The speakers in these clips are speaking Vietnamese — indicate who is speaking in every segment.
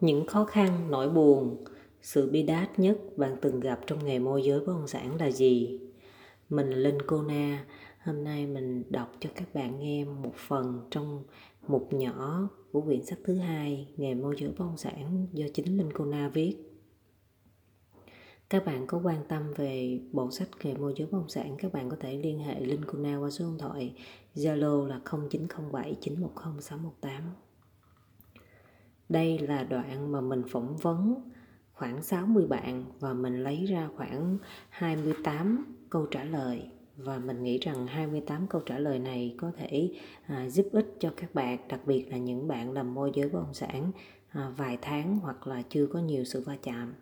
Speaker 1: những khó khăn, nỗi buồn, sự bi đát nhất bạn từng gặp trong nghề môi giới bất động sản là gì? Mình là linh cô na. Hôm nay mình đọc cho các bạn nghe một phần trong mục nhỏ của quyển sách thứ hai nghề môi giới bất động sản, do chính linh cô na viết. Các bạn có quan tâm về bộ sách nghề môi giới bất động sản, các bạn có thể liên hệ linh cô na qua số điện thoại zalo là 0907 910 618 đây là đoạn mà mình phỏng vấn khoảng 60 bạn và mình lấy ra khoảng 28 câu trả lời và mình nghĩ rằng 28 câu trả lời này có thể à, giúp ích cho các bạn, đặc biệt là những bạn làm môi giới bất động sản à, vài tháng hoặc là chưa có nhiều sự va chạm.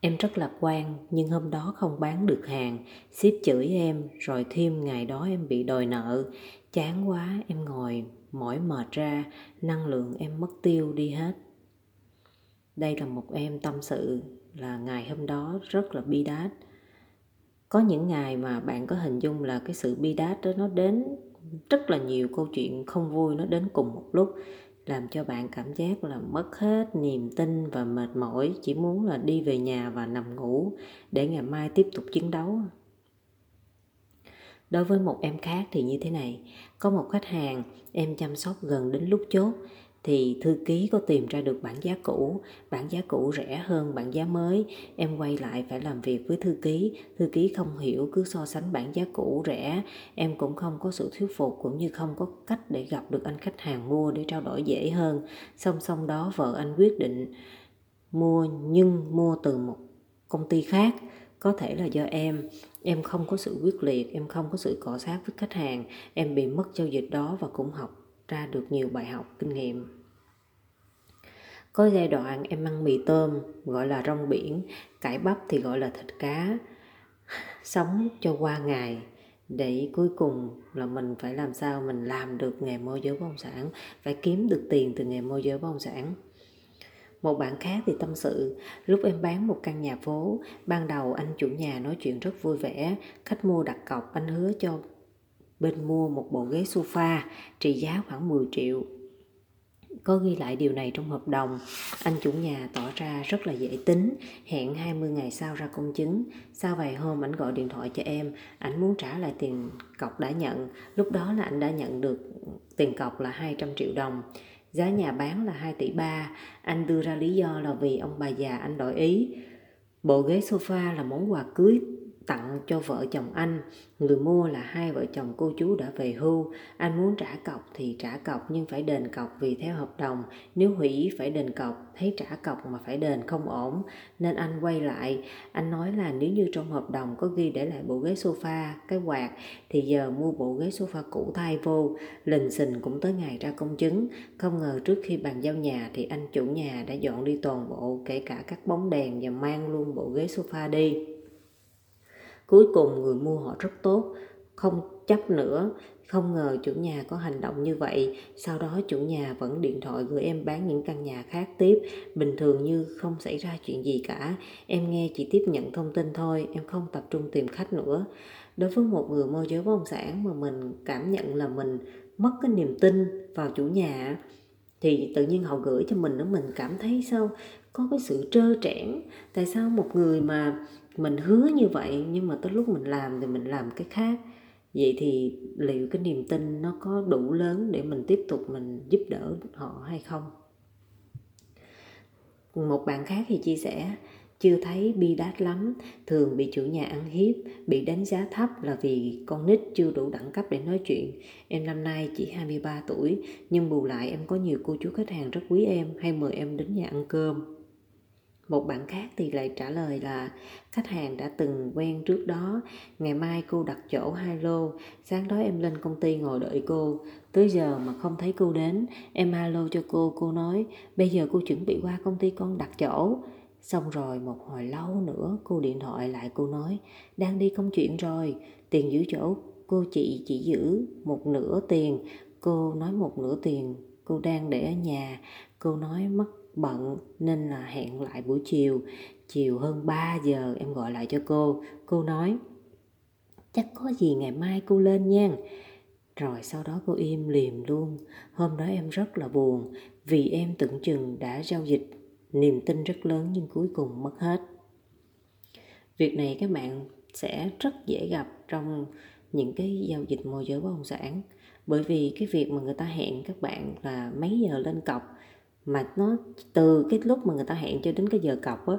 Speaker 1: Em rất lạc quan nhưng hôm đó không bán được hàng, ship chửi em rồi thêm ngày đó em bị đòi nợ. Chán quá em ngồi mỏi mệt ra, năng lượng em mất tiêu đi hết. Đây là một em tâm sự là ngày hôm đó rất là bi đát. Có những ngày mà bạn có hình dung là cái sự bi đát đó nó đến rất là nhiều câu chuyện không vui nó đến cùng một lúc làm cho bạn cảm giác là mất hết niềm tin và mệt mỏi chỉ muốn là đi về nhà và nằm ngủ để ngày mai tiếp tục chiến đấu đối với một em khác thì như thế này. Có một khách hàng em chăm sóc gần đến lúc chốt, thì thư ký có tìm ra được bản giá cũ. Bản giá cũ rẻ hơn bản giá mới. Em quay lại phải làm việc với thư ký. Thư ký không hiểu, cứ so sánh bản giá cũ rẻ. Em cũng không có sự thuyết phục cũng như không có cách để gặp được anh khách hàng mua để trao đổi dễ hơn. Song song đó, vợ anh quyết định mua, nhưng mua từ một công ty khác có thể là do em. Em không có sự quyết liệt, em không có sự cọ sát với khách hàng. Em bị mất giao dịch đó và cũng học ra được nhiều bài học, kinh nghiệm. Có giai đoạn em ăn mì tôm, gọi là rong biển, cải bắp thì gọi là thịt cá. Sống cho qua ngày. Để cuối cùng là mình phải làm sao mình làm được nghề môi giới bất động sản, phải kiếm được tiền từ nghề môi giới bất động sản một bạn khác thì tâm sự, lúc em bán một căn nhà phố, ban đầu anh chủ nhà nói chuyện rất vui vẻ, khách mua đặt cọc anh hứa cho bên mua một bộ ghế sofa trị giá khoảng 10 triệu. Có ghi lại điều này trong hợp đồng, anh chủ nhà tỏ ra rất là dễ tính, hẹn 20 ngày sau ra công chứng. Sau vài hôm ảnh gọi điện thoại cho em, ảnh muốn trả lại tiền cọc đã nhận. Lúc đó là anh đã nhận được tiền cọc là 200 triệu đồng. Giá nhà bán là 2 tỷ 3, anh đưa ra lý do là vì ông bà già anh đổi ý. Bộ ghế sofa là món quà cưới tặng cho vợ chồng anh. Người mua là hai vợ chồng cô chú đã về hưu. Anh muốn trả cọc thì trả cọc, nhưng phải đền cọc vì theo hợp đồng. Nếu hủy, phải đền cọc. Thấy trả cọc mà phải đền không ổn, nên anh quay lại. Anh nói là nếu như trong hợp đồng có ghi để lại bộ ghế sofa, cái quạt, thì giờ mua bộ ghế sofa cũ thay vô. Lình xình cũng tới ngày ra công chứng. Không ngờ trước khi bàn giao nhà thì anh chủ nhà đã dọn đi toàn bộ, kể cả các bóng đèn và mang luôn bộ ghế sofa đi. Cuối cùng người mua họ rất tốt, không chấp nữa, không ngờ chủ nhà có hành động như vậy, sau đó chủ nhà vẫn điện thoại gửi em bán những căn nhà khác tiếp, bình thường như không xảy ra chuyện gì cả. Em nghe chỉ tiếp nhận thông tin thôi, em không tập trung tìm khách nữa. Đối với một người môi giới bất động sản mà mình cảm nhận là mình mất cái niềm tin vào chủ nhà thì tự nhiên họ gửi cho mình đó mình cảm thấy sao có cái sự trơ trẽn. Tại sao một người mà mình hứa như vậy, nhưng mà tới lúc mình làm thì mình làm cái khác. Vậy thì liệu cái niềm tin nó có đủ lớn để mình tiếp tục mình giúp đỡ họ hay không? Một bạn khác thì chia sẻ, chưa thấy bi đát lắm, thường bị chủ nhà ăn hiếp, bị đánh giá thấp là vì con nít chưa đủ đẳng cấp để nói chuyện. Em năm nay chỉ 23 tuổi, nhưng bù lại em có nhiều cô chú khách hàng rất quý em, hay mời em đến nhà ăn cơm một bạn khác thì lại trả lời là khách hàng đã từng quen trước đó. Ngày mai cô đặt chỗ hai lô sáng đó em lên công ty ngồi đợi cô. Tới giờ mà không thấy cô đến, em alo cho cô cô nói, bây giờ cô chuẩn bị qua công ty con đặt chỗ. Xong rồi một hồi lâu nữa, cô điện thoại lại cô nói, đang đi công chuyện rồi. Tiền giữ chỗ. Cô chị chỉ giữ một nửa tiền. Cô nói một nửa tiền, cô đang để ở nhà. Cô nói mất bận nên là hẹn lại buổi chiều chiều hơn 3 giờ em gọi lại cho cô. Cô nói, chắc có gì ngày mai cô lên nha. Rồi sau đó cô im liềm luôn. Hôm đó em rất là buồn vì em tưởng chừng đã giao dịch, niềm tin rất lớn nhưng cuối cùng mất hết. Việc này các bạn sẽ rất dễ gặp trong những cái giao dịch môi giới bất động sản bởi vì cái việc mà người ta hẹn các bạn là mấy giờ lên cọc mà nó từ cái lúc mà người ta hẹn cho đến cái giờ cọc á,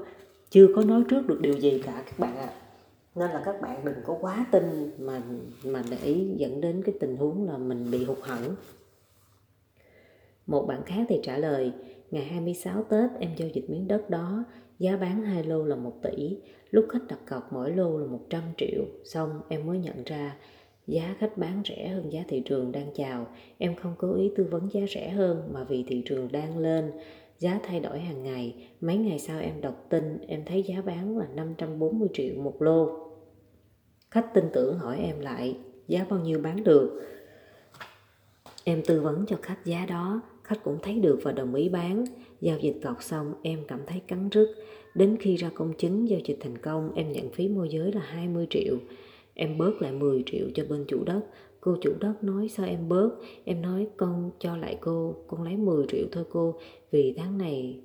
Speaker 1: chưa có nói trước được điều gì cả các bạn ạ à. nên là các bạn đừng có quá tin mà mà để dẫn đến cái tình huống là mình bị hụt hẫng một bạn khác thì trả lời, ngày 26 Tết em giao dịch miếng đất đó, giá bán hai lô là 1 tỷ, lúc khách đặt cọc mỗi lô là 100 triệu, xong em mới nhận ra giá khách bán rẻ hơn giá thị trường đang chào. Em không cố ý tư vấn giá rẻ hơn mà vì thị trường đang lên. Giá thay đổi hàng ngày. Mấy ngày sau em đọc tin, em thấy giá bán là 540 triệu một lô. Khách tin tưởng hỏi em lại, giá bao nhiêu bán được? Em tư vấn cho khách giá đó. Khách cũng thấy được và đồng ý bán. Giao dịch cọc xong, em cảm thấy cắn rứt. Đến khi ra công chứng giao dịch thành công, em nhận phí môi giới là 20 triệu em bớt lại 10 triệu cho bên chủ đất. Cô chủ đất nói, sao em bớt? Em nói, con cho lại cô, con lấy 10 triệu thôi cô. Vì tháng này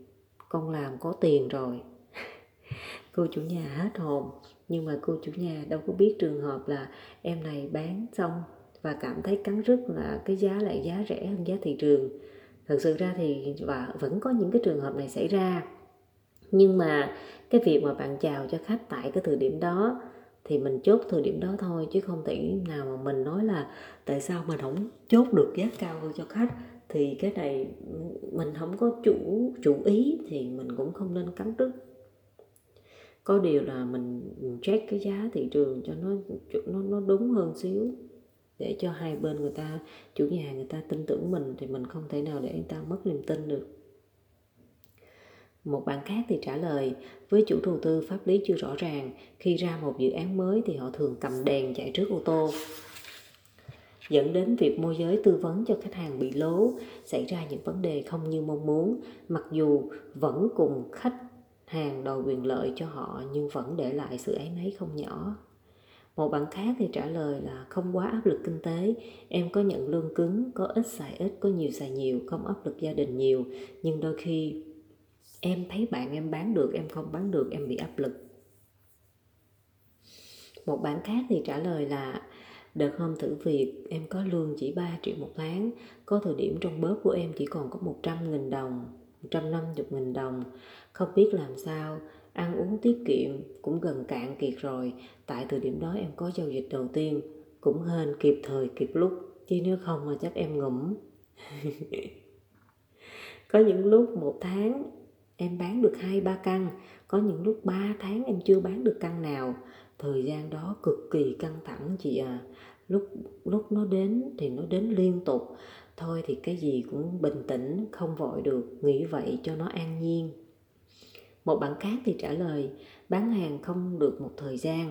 Speaker 1: con làm có tiền rồi. Cô chủ nhà hết hồn. Nhưng mà cô chủ nhà đâu có biết trường hợp là em này bán xong và cảm thấy cắn rứt là cái giá lại giá rẻ hơn giá thị trường. Thật sự ra thì và vẫn có những cái trường hợp này xảy ra. Nhưng mà cái việc mà bạn chào cho khách tại cái thời điểm đó thì mình chốt thời điểm đó thôi, chứ không thể nào mà mình nói là tại sao mình không chốt được giá cao hơn cho khách? Thì cái này mình không có chủ chủ ý thì mình cũng không nên cắn rứt có điều là mình check cái giá thị trường cho nó nó nó đúng hơn xíu để cho hai bên người ta, chủ nhà người ta tin tưởng mình thì mình không thể nào để người ta mất niềm tin được một bạn khác thì trả lời, với chủ đầu tư, pháp lý chưa rõ ràng, khi ra một dự án mới thì họ thường cầm đèn chạy trước ô tô. Dẫn đến việc môi giới tư vấn cho khách hàng bị lố, xảy ra những vấn đề không như mong muốn, mặc dù vẫn cùng khách hàng đòi quyền lợi cho họ nhưng vẫn để lại sự ấy nấy không nhỏ. Một bạn khác thì trả lời là, không quá áp lực kinh tế, em có nhận lương cứng, có ít xài ít, có nhiều xài nhiều, không áp lực gia đình nhiều, nhưng đôi khi em thấy bạn em bán được, em không bán được, em bị áp lực. Một bạn khác thì trả lời là, đợt hôm thử việc, em có lương chỉ 3 triệu một tháng, có thời điểm trong bóp của em chỉ còn có 100 nghìn đồng 150 nghìn đồng. Không biết làm sao, ăn uống tiết kiệm cũng gần cạn kiệt rồi, tại thời điểm đó em có giao dịch đầu tiên, cũng hên kịp thời kịp lúc, chứ nếu không mà chắc em ngủm. Có những lúc một tháng em bán được hai, ba căn. Có những lúc 3 tháng em chưa bán được căn nào. Thời gian đó cực kỳ căng thẳng chị à lúc lúc nó đến thì nó đến liên tục. Thôi thì cái gì cũng bình tĩnh, không vội được. Nghĩ vậy cho nó an nhiên. Một bạn khác thì trả lời, bán hàng không được một thời gian.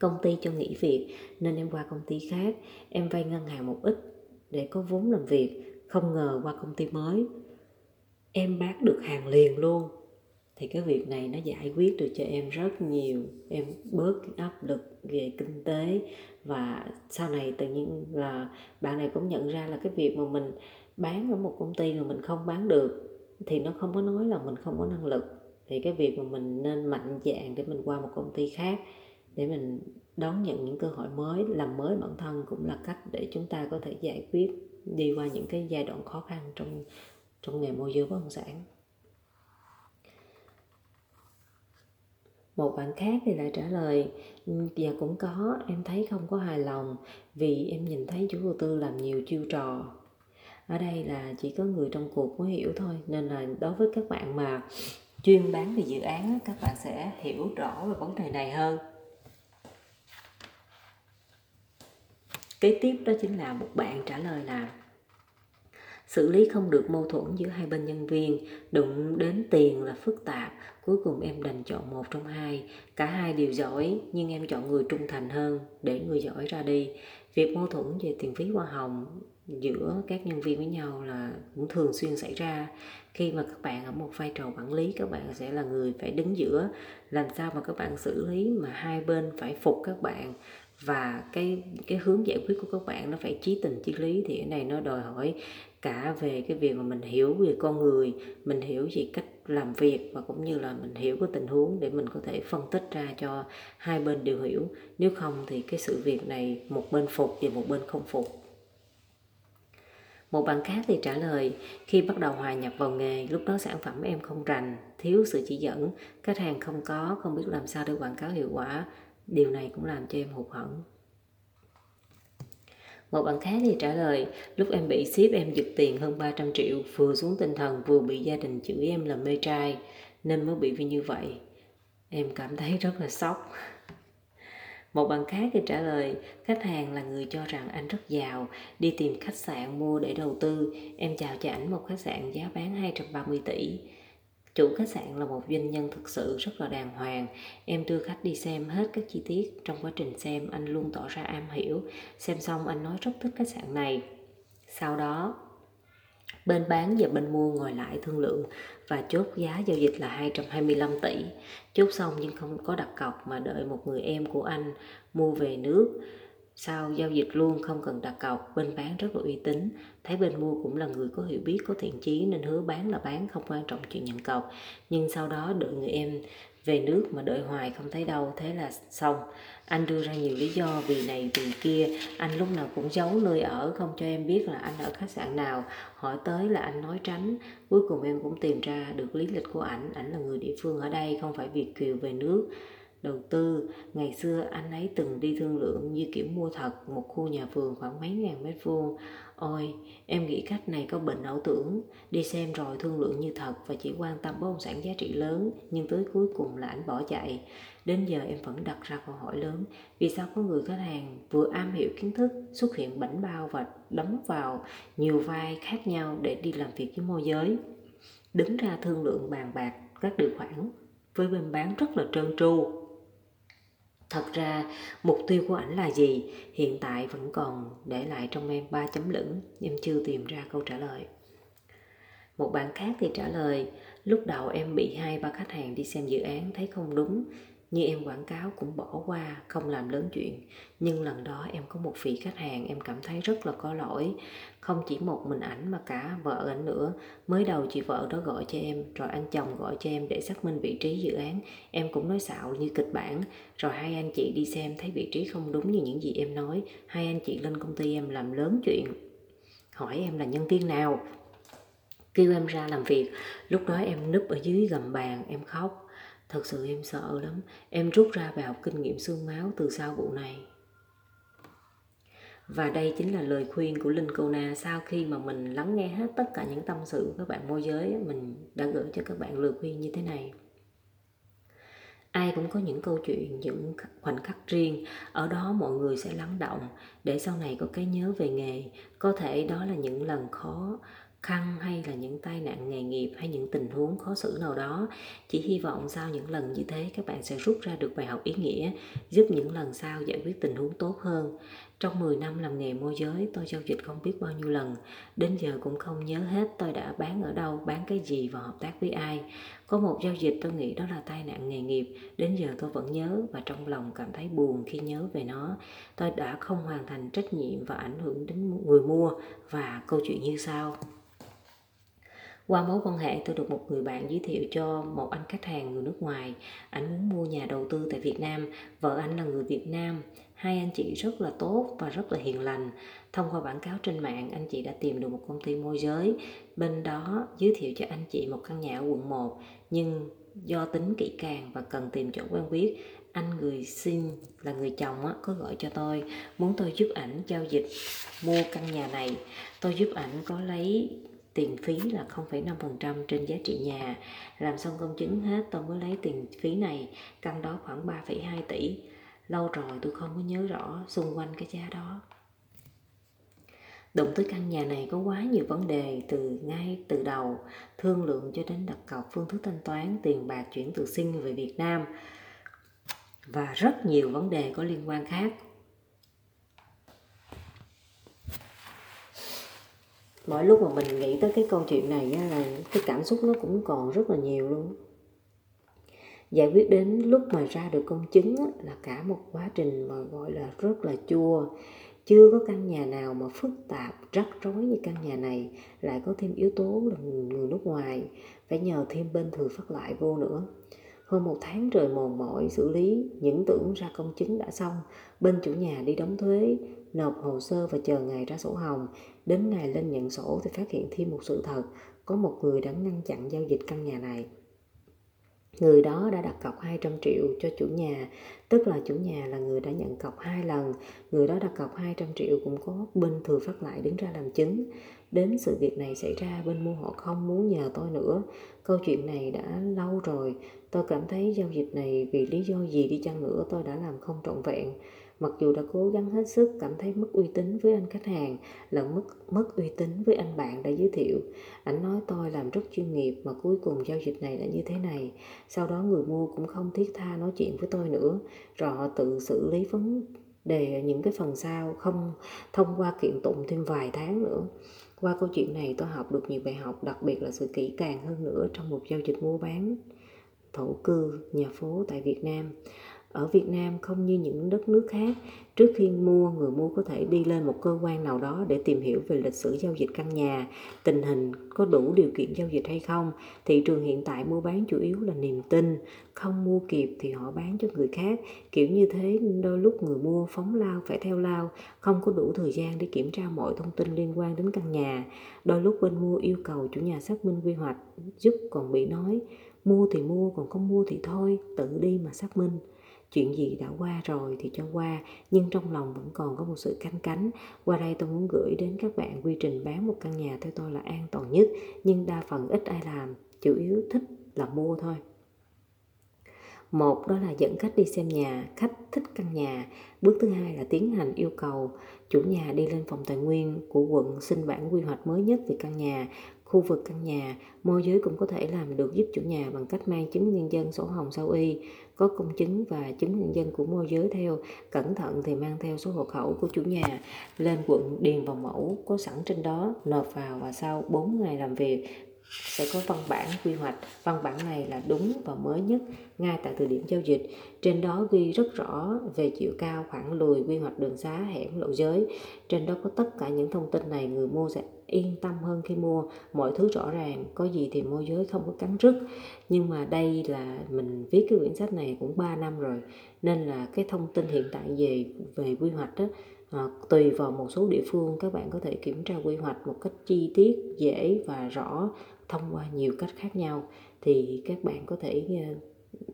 Speaker 1: Công ty cho nghỉ việc, nên em qua công ty khác. Em vay ngân hàng một ít để có vốn làm việc. Không ngờ qua công ty mới em bán được hàng liền luôn. Thì cái việc này nó giải quyết được cho em rất nhiều. Em bớt áp lực về kinh tế. Và sau này tự nhiên là bạn này cũng nhận ra là cái việc mà mình bán ở một công ty mà mình không bán được, thì nó không có nói là mình không có năng lực. Thì cái việc mà mình nên mạnh dạn để mình qua một công ty khác để mình đón nhận những cơ hội mới, làm mới bản thân cũng là cách để chúng ta có thể giải quyết đi qua những cái giai đoạn khó khăn trong trong nghề môi giới bất động sản. Một bạn khác thì lại trả lời ừ, dạ cũng có, em thấy không có hài lòng vì em nhìn thấy chủ đầu tư làm nhiều chiêu trò. Ở đây là chỉ có người trong cuộc mới hiểu thôi, nên là đối với các bạn mà chuyên bán về dự án các bạn sẽ hiểu rõ về vấn đề này hơn. Kế tiếp đó chính là một bạn trả lời là xử lý không được mâu thuẫn giữa hai bên nhân viên, đụng đến tiền là phức tạp. Cuối cùng em đành chọn một trong hai. Cả hai đều giỏi, nhưng em chọn người trung thành hơn, để người giỏi ra đi. Việc mâu thuẫn về tiền phí hoa hồng giữa các nhân viên với nhau là cũng thường xuyên xảy ra. Khi mà các bạn ở một vai trò quản lý, các bạn sẽ là người phải đứng giữa. Làm sao mà các bạn xử lý mà hai bên phải phục các bạn? Và cái cái hướng giải quyết của các bạn nó phải trí tình trí lý thì cái này nó đòi hỏi cả về cái việc mà mình hiểu về con người mình hiểu về cách làm việc và cũng như là mình hiểu cái tình huống để mình có thể phân tích ra cho hai bên đều hiểu nếu không thì cái sự việc này một bên phục và một bên không phục một bạn khác thì trả lời, khi bắt đầu hòa nhập vào nghề, lúc đó sản phẩm em không rành, thiếu sự chỉ dẫn, khách hàng không có, không biết làm sao để quảng cáo hiệu quả. Điều này cũng làm cho em hụt hẫng. Một bạn khác thì trả lời, lúc em bị ship em giật tiền hơn 300 triệu, vừa xuống tinh thần vừa bị gia đình chửi em là mê trai, nên mới bị vì như vậy. Em cảm thấy rất là sốc. Một bạn khác thì trả lời, khách hàng là người cho rằng anh rất giàu, đi tìm khách sạn mua để đầu tư. Em chào cho ảnh một khách sạn giá bán 230 tỷ. Chủ khách sạn là một doanh nhân thực sự rất là đàng hoàng. Em đưa khách đi xem hết các chi tiết. Trong quá trình xem, anh luôn tỏ ra am hiểu. Xem xong anh nói rất thích khách sạn này. Sau đó, bên bán và bên mua ngồi lại thương lượng và chốt giá giao dịch là 225 tỷ. Chốt xong nhưng không có đặt cọc mà đợi một người em của anh mua về nước. Sau giao dịch luôn không cần đặt cọc, bên bán rất là uy tín. Thấy bên mua cũng là người có hiểu biết, có thiện chí nên hứa bán là bán, không quan trọng chuyện nhận cọc. Nhưng sau đó đợi người em về nước mà đợi hoài không thấy đâu, thế là xong. Anh đưa ra nhiều lý do vì này vì kia, anh lúc nào cũng giấu nơi ở không cho em biết là anh ở khách sạn nào. Hỏi tới là anh nói tránh, cuối cùng em cũng tìm ra được lý lịch của ảnh, ảnh là người địa phương ở đây, không phải Việt Kiều về nước đầu tư, ngày xưa anh ấy từng đi thương lượng như kiểu mua thật một khu nhà vườn khoảng mấy ngàn mét vuông. Ôi, em nghĩ cách này có bệnh ảo tưởng. Đi xem rồi thương lượng như thật và chỉ quan tâm bất động sản giá trị lớn, nhưng tới cuối cùng là anh bỏ chạy. Đến giờ em vẫn đặt ra câu hỏi lớn, vì sao có người khách hàng vừa am hiểu kiến thức, xuất hiện bảnh bao và đóng vào nhiều vai khác nhau để đi làm việc với môi giới? Đứng ra thương lượng bàn bạc các điều khoản với bên bán rất là trơn tru. Thật ra mục tiêu của ảnh là gì hiện tại vẫn còn để lại trong em ba chấm lửng, em chưa tìm ra câu trả lời. Một bạn khác thì trả lời, lúc đầu em bị hai ba khách hàng đi xem dự án thấy không đúng như em quảng cáo cũng bỏ qua không làm lớn chuyện. Nhưng lần đó em có một vị khách hàng em cảm thấy rất là có lỗi. Không chỉ một mình ảnh mà cả vợ ảnh nữa. Mới đầu chị vợ đó gọi cho em, rồi anh chồng gọi cho em để xác minh vị trí dự án. Em cũng nói xạo như kịch bản. Rồi hai anh chị đi xem thấy vị trí không đúng như những gì em nói. Hai anh chị lên công ty em làm lớn chuyện. Hỏi em là nhân viên nào? Kêu em ra làm việc. Lúc đó em núp ở dưới gầm bàn, em khóc. Thật sự em sợ lắm. Em rút ra bài học kinh nghiệm xương máu từ sau vụ này. Và đây chính là lời khuyên của Linh Cô Na. Sau khi mà mình lắng nghe hết tất cả những tâm sự của các bạn môi giới, mình đã gửi cho các bạn lời khuyên như thế này. Ai cũng có những câu chuyện, những khoảnh khắc riêng. Ở đó mọi người sẽ lắng động. Để sau này có cái nhớ về nghề, có thể đó là những lần khó khăn hay là những tai nạn nghề nghiệp hay những tình huống khó xử nào đó. Chỉ hy vọng sau những lần như thế, các bạn sẽ rút ra được bài học ý nghĩa, giúp những lần sau giải quyết tình huống tốt hơn. Trong 10 năm làm nghề môi giới, tôi giao dịch không biết bao nhiêu lần. Đến giờ cũng không nhớ hết tôi đã bán ở đâu, bán cái gì và hợp tác với ai. Có một giao dịch tôi nghĩ đó là tai nạn nghề nghiệp. Đến giờ tôi vẫn nhớ và trong lòng cảm thấy buồn khi nhớ về nó. Tôi đã không hoàn thành trách nhiệm và ảnh hưởng đến người mua. Và câu chuyện như sau qua mối quan hệ tôi được một người bạn giới thiệu cho một anh khách hàng người nước ngoài. Anh muốn mua nhà đầu tư tại Việt Nam. Vợ anh là người Việt Nam. Hai anh chị rất là tốt và rất là hiền lành. Thông qua quảng cáo trên mạng, anh chị đã tìm được một công ty môi giới. Bên đó giới thiệu cho anh chị một căn nhà ở quận 1. Nhưng do tính kỹ càng và cần tìm chỗ quen biết, anh người xin là người chồng á, có gọi cho tôi muốn tôi giúp ảnh giao dịch mua căn nhà này tôi giúp ảnh có lấy tiền phí là 0,5% trên giá trị nhà. Làm xong công chứng hết tôi mới lấy tiền phí này căn đó khoảng 3,2 tỷ. Lâu rồi tôi không có nhớ rõ xung quanh cái giá đó. Đụng tới căn nhà này có quá nhiều vấn đề từ ngay từ đầu, thương lượng cho đến đặt cọc phương thức thanh toán, tiền bạc chuyển từ Sinh về Việt Nam. Và rất nhiều vấn đề có liên quan khác. Mỗi lúc mà mình nghĩ tới cái câu chuyện này á, là cái cảm xúc nó cũng còn rất là nhiều luôn. Giải quyết đến lúc mà ra được công chứng là cả một quá trình mà gọi là rất là chua. Chưa có căn nhà nào mà phức tạp rắc rối như căn nhà này lại có thêm yếu tố là người nước ngoài. Phải nhờ thêm bên thừa phát lại vô nữa. Hơn một tháng trời mòn mỏi xử lý những tưởng ra công chứng đã xong bên chủ nhà đi đóng thuế nộp hồ sơ và chờ ngày ra sổ hồng đến ngày lên nhận sổ thì phát hiện thêm một sự thật có một người đã ngăn chặn giao dịch căn nhà này Người đó đã đặt cọc 200 triệu cho chủ nhà, tức là chủ nhà là người đã nhận cọc hai lần. Người đó đặt cọc 200 triệu cũng có bên thừa phát lại đứng ra làm chứng. Đến sự việc này xảy ra bên mua họ không muốn nhờ tôi nữa. Câu chuyện này đã lâu rồi. Tôi cảm thấy giao dịch này vì lý do gì đi chăng nữa tôi đã làm không trọn vẹn. Mặc dù đã cố gắng hết sức cảm thấy mất uy tín với anh khách hàng lẫn mất mất uy tín với anh bạn đã giới thiệu. ảnh nói tôi làm rất chuyên nghiệp mà cuối cùng giao dịch này là như thế này. Sau đó người mua cũng không thiết tha nói chuyện với tôi nữa, rồi họ tự xử lý vấn đề những cái phần sau không thông qua kiện tụng thêm vài tháng nữa. Qua câu chuyện này tôi học được nhiều bài học, đặc biệt là sự kỹ càng hơn nữa trong một giao dịch mua bán thổ cư nhà phố tại Việt Nam. Ở Việt Nam không như những đất nước khác, trước khi mua, người mua có thể đi lên một cơ quan nào đó để tìm hiểu về lịch sử giao dịch căn nhà, tình hình có đủ điều kiện giao dịch hay không. Thị trường hiện tại mua bán chủ yếu là niềm tin, không mua kịp thì họ bán cho người khác. Kiểu như thế đôi lúc người mua phóng lao phải theo lao, không có đủ thời gian để kiểm tra mọi thông tin liên quan đến căn nhà. Đôi lúc bên mua yêu cầu chủ nhà xác minh quy hoạch, giúp còn bị nói mua thì mua còn không mua thì thôi, tự đi mà xác minh chuyện gì đã qua rồi thì cho qua, nhưng trong lòng vẫn còn có một sự canh cánh. Qua đây tôi muốn gửi đến các bạn quy trình bán một căn nhà theo tôi là an toàn nhất, nhưng đa phần ít ai làm, chủ yếu thích là mua thôi. Một, đó là dẫn khách đi xem nhà. Khách thích căn nhà. Bước thứ hai là tiến hành yêu cầu. Chủ nhà đi lên phòng tài nguyên của quận xin bản quy hoạch mới nhất về căn nhà. Khu vực căn nhà, môi giới cũng có thể làm được giúp chủ nhà bằng cách mang chứng nhân dân sổ hồng sau y có công chứng và chứng nhân dân của môi giới theo. Cẩn thận thì mang theo số hộ khẩu của chủ nhà. Lên quận điền vào mẫu có sẵn trên đó, nộp vào và sau 4 ngày làm việc sẽ có văn bản quy hoạch. Văn bản này là đúng và mới nhất ngay tại thời điểm giao dịch. Trên đó ghi rất rõ về chiều cao khoảng lùi quy hoạch đường xá hẻm lộ giới. Trên đó có tất cả những thông tin này người mua sẽ yên tâm hơn khi mua. Mọi thứ rõ ràng, có gì thì môi giới không có cắn rứt. Nhưng mà đây là mình viết cái quyển sách này cũng 3 năm rồi, nên là cái thông tin hiện tại về về quy hoạch đó à, tùy vào một số địa phương các bạn có thể kiểm tra quy hoạch một cách chi tiết dễ và rõ thông qua nhiều cách khác nhau. Thì các bạn có thể ờ,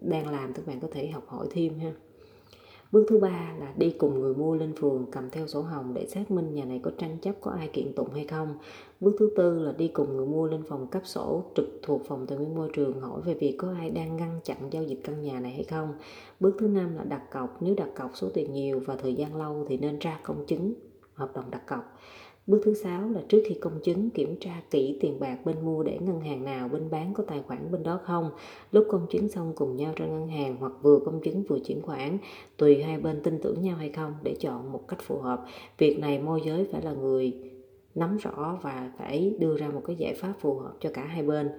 Speaker 1: đang làm các bạn có thể học hỏi thêm ha. Bước thứ ba là đi cùng người mua lên phường cầm theo sổ hồng để xác minh nhà này có tranh chấp có ai kiện tụng hay không. Bước thứ tư là đi cùng người mua lên phòng cấp sổ trực thuộc phòng tài nguyên môi trường hỏi về việc có ai đang ngăn chặn giao dịch căn nhà này hay không. Bước thứ năm là đặt cọc, nếu đặt cọc số tiền nhiều và thời gian lâu thì nên ra công chứng hợp đồng đặt cọc. Bước thứ sáu là trước khi công chứng kiểm tra kỹ tiền bạc bên mua để ngân hàng nào bên bán có tài khoản bên đó không. Lúc công chứng xong cùng nhau ra ngân hàng hoặc vừa công chứng vừa chuyển khoản, tùy hai bên tin tưởng nhau hay không để chọn một cách phù hợp. Việc này môi giới phải là người nắm rõ và phải đưa ra một cái giải pháp phù hợp cho cả hai bên.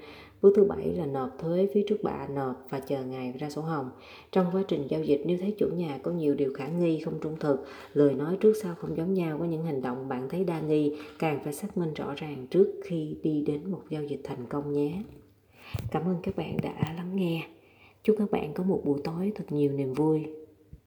Speaker 1: Bước thứ bảy là nộp thuế phía trước bạ nộp và chờ ngày ra sổ hồng. Trong quá trình giao dịch nếu thấy chủ nhà có nhiều điều khả nghi không trung thực, lời nói trước sau không giống nhau có những hành động bạn thấy đa nghi, càng phải xác minh rõ ràng trước khi đi đến một giao dịch thành công nhé. Cảm ơn các bạn đã lắng nghe. Chúc các bạn có một buổi tối thật nhiều niềm vui.